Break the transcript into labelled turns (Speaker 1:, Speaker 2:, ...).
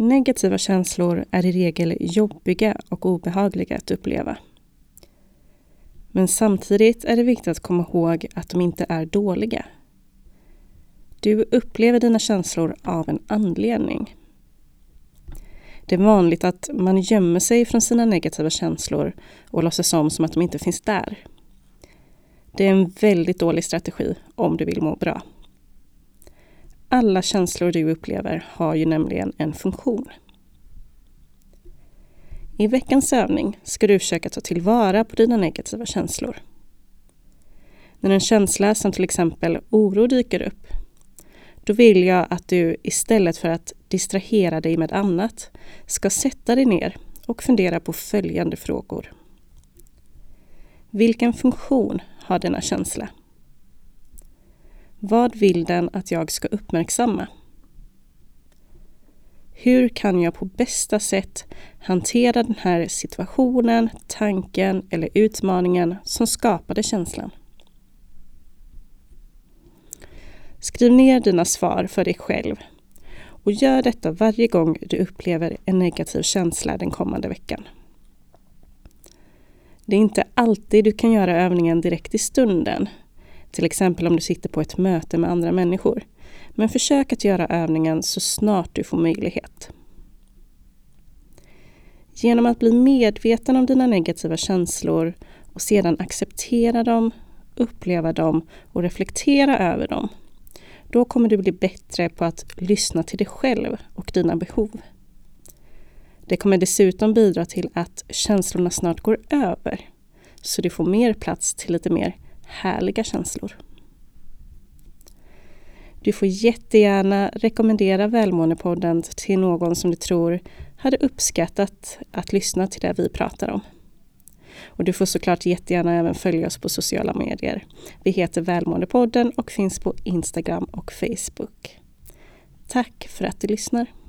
Speaker 1: Negativa känslor är i regel jobbiga och obehagliga att uppleva. Men samtidigt är det viktigt att komma ihåg att de inte är dåliga. Du upplever dina känslor av en anledning. Det är vanligt att man gömmer sig från sina negativa känslor och låtsas om som att de inte finns där. Det är en väldigt dålig strategi om du vill må bra. Alla känslor du upplever har ju nämligen en funktion. I veckans övning ska du försöka ta tillvara på dina negativa känslor. När en känsla som till exempel oro dyker upp, då vill jag att du istället för att distrahera dig med annat ska sätta dig ner och fundera på följande frågor. Vilken funktion har denna känsla? Vad vill den att jag ska uppmärksamma? Hur kan jag på bästa sätt hantera den här situationen, tanken eller utmaningen som skapade känslan? Skriv ner dina svar för dig själv och gör detta varje gång du upplever en negativ känsla den kommande veckan. Det är inte alltid du kan göra övningen direkt i stunden till exempel om du sitter på ett möte med andra människor. Men försök att göra övningen så snart du får möjlighet. Genom att bli medveten om dina negativa känslor och sedan acceptera dem, uppleva dem och reflektera över dem. Då kommer du bli bättre på att lyssna till dig själv och dina behov. Det kommer dessutom bidra till att känslorna snart går över, så du får mer plats till lite mer härliga känslor. Du får jättegärna rekommendera Välmåendepodden till någon som du tror hade uppskattat att lyssna till det vi pratar om. Och du får såklart jättegärna även följa oss på sociala medier. Vi heter Välmåendepodden och finns på Instagram och Facebook. Tack för att du lyssnar!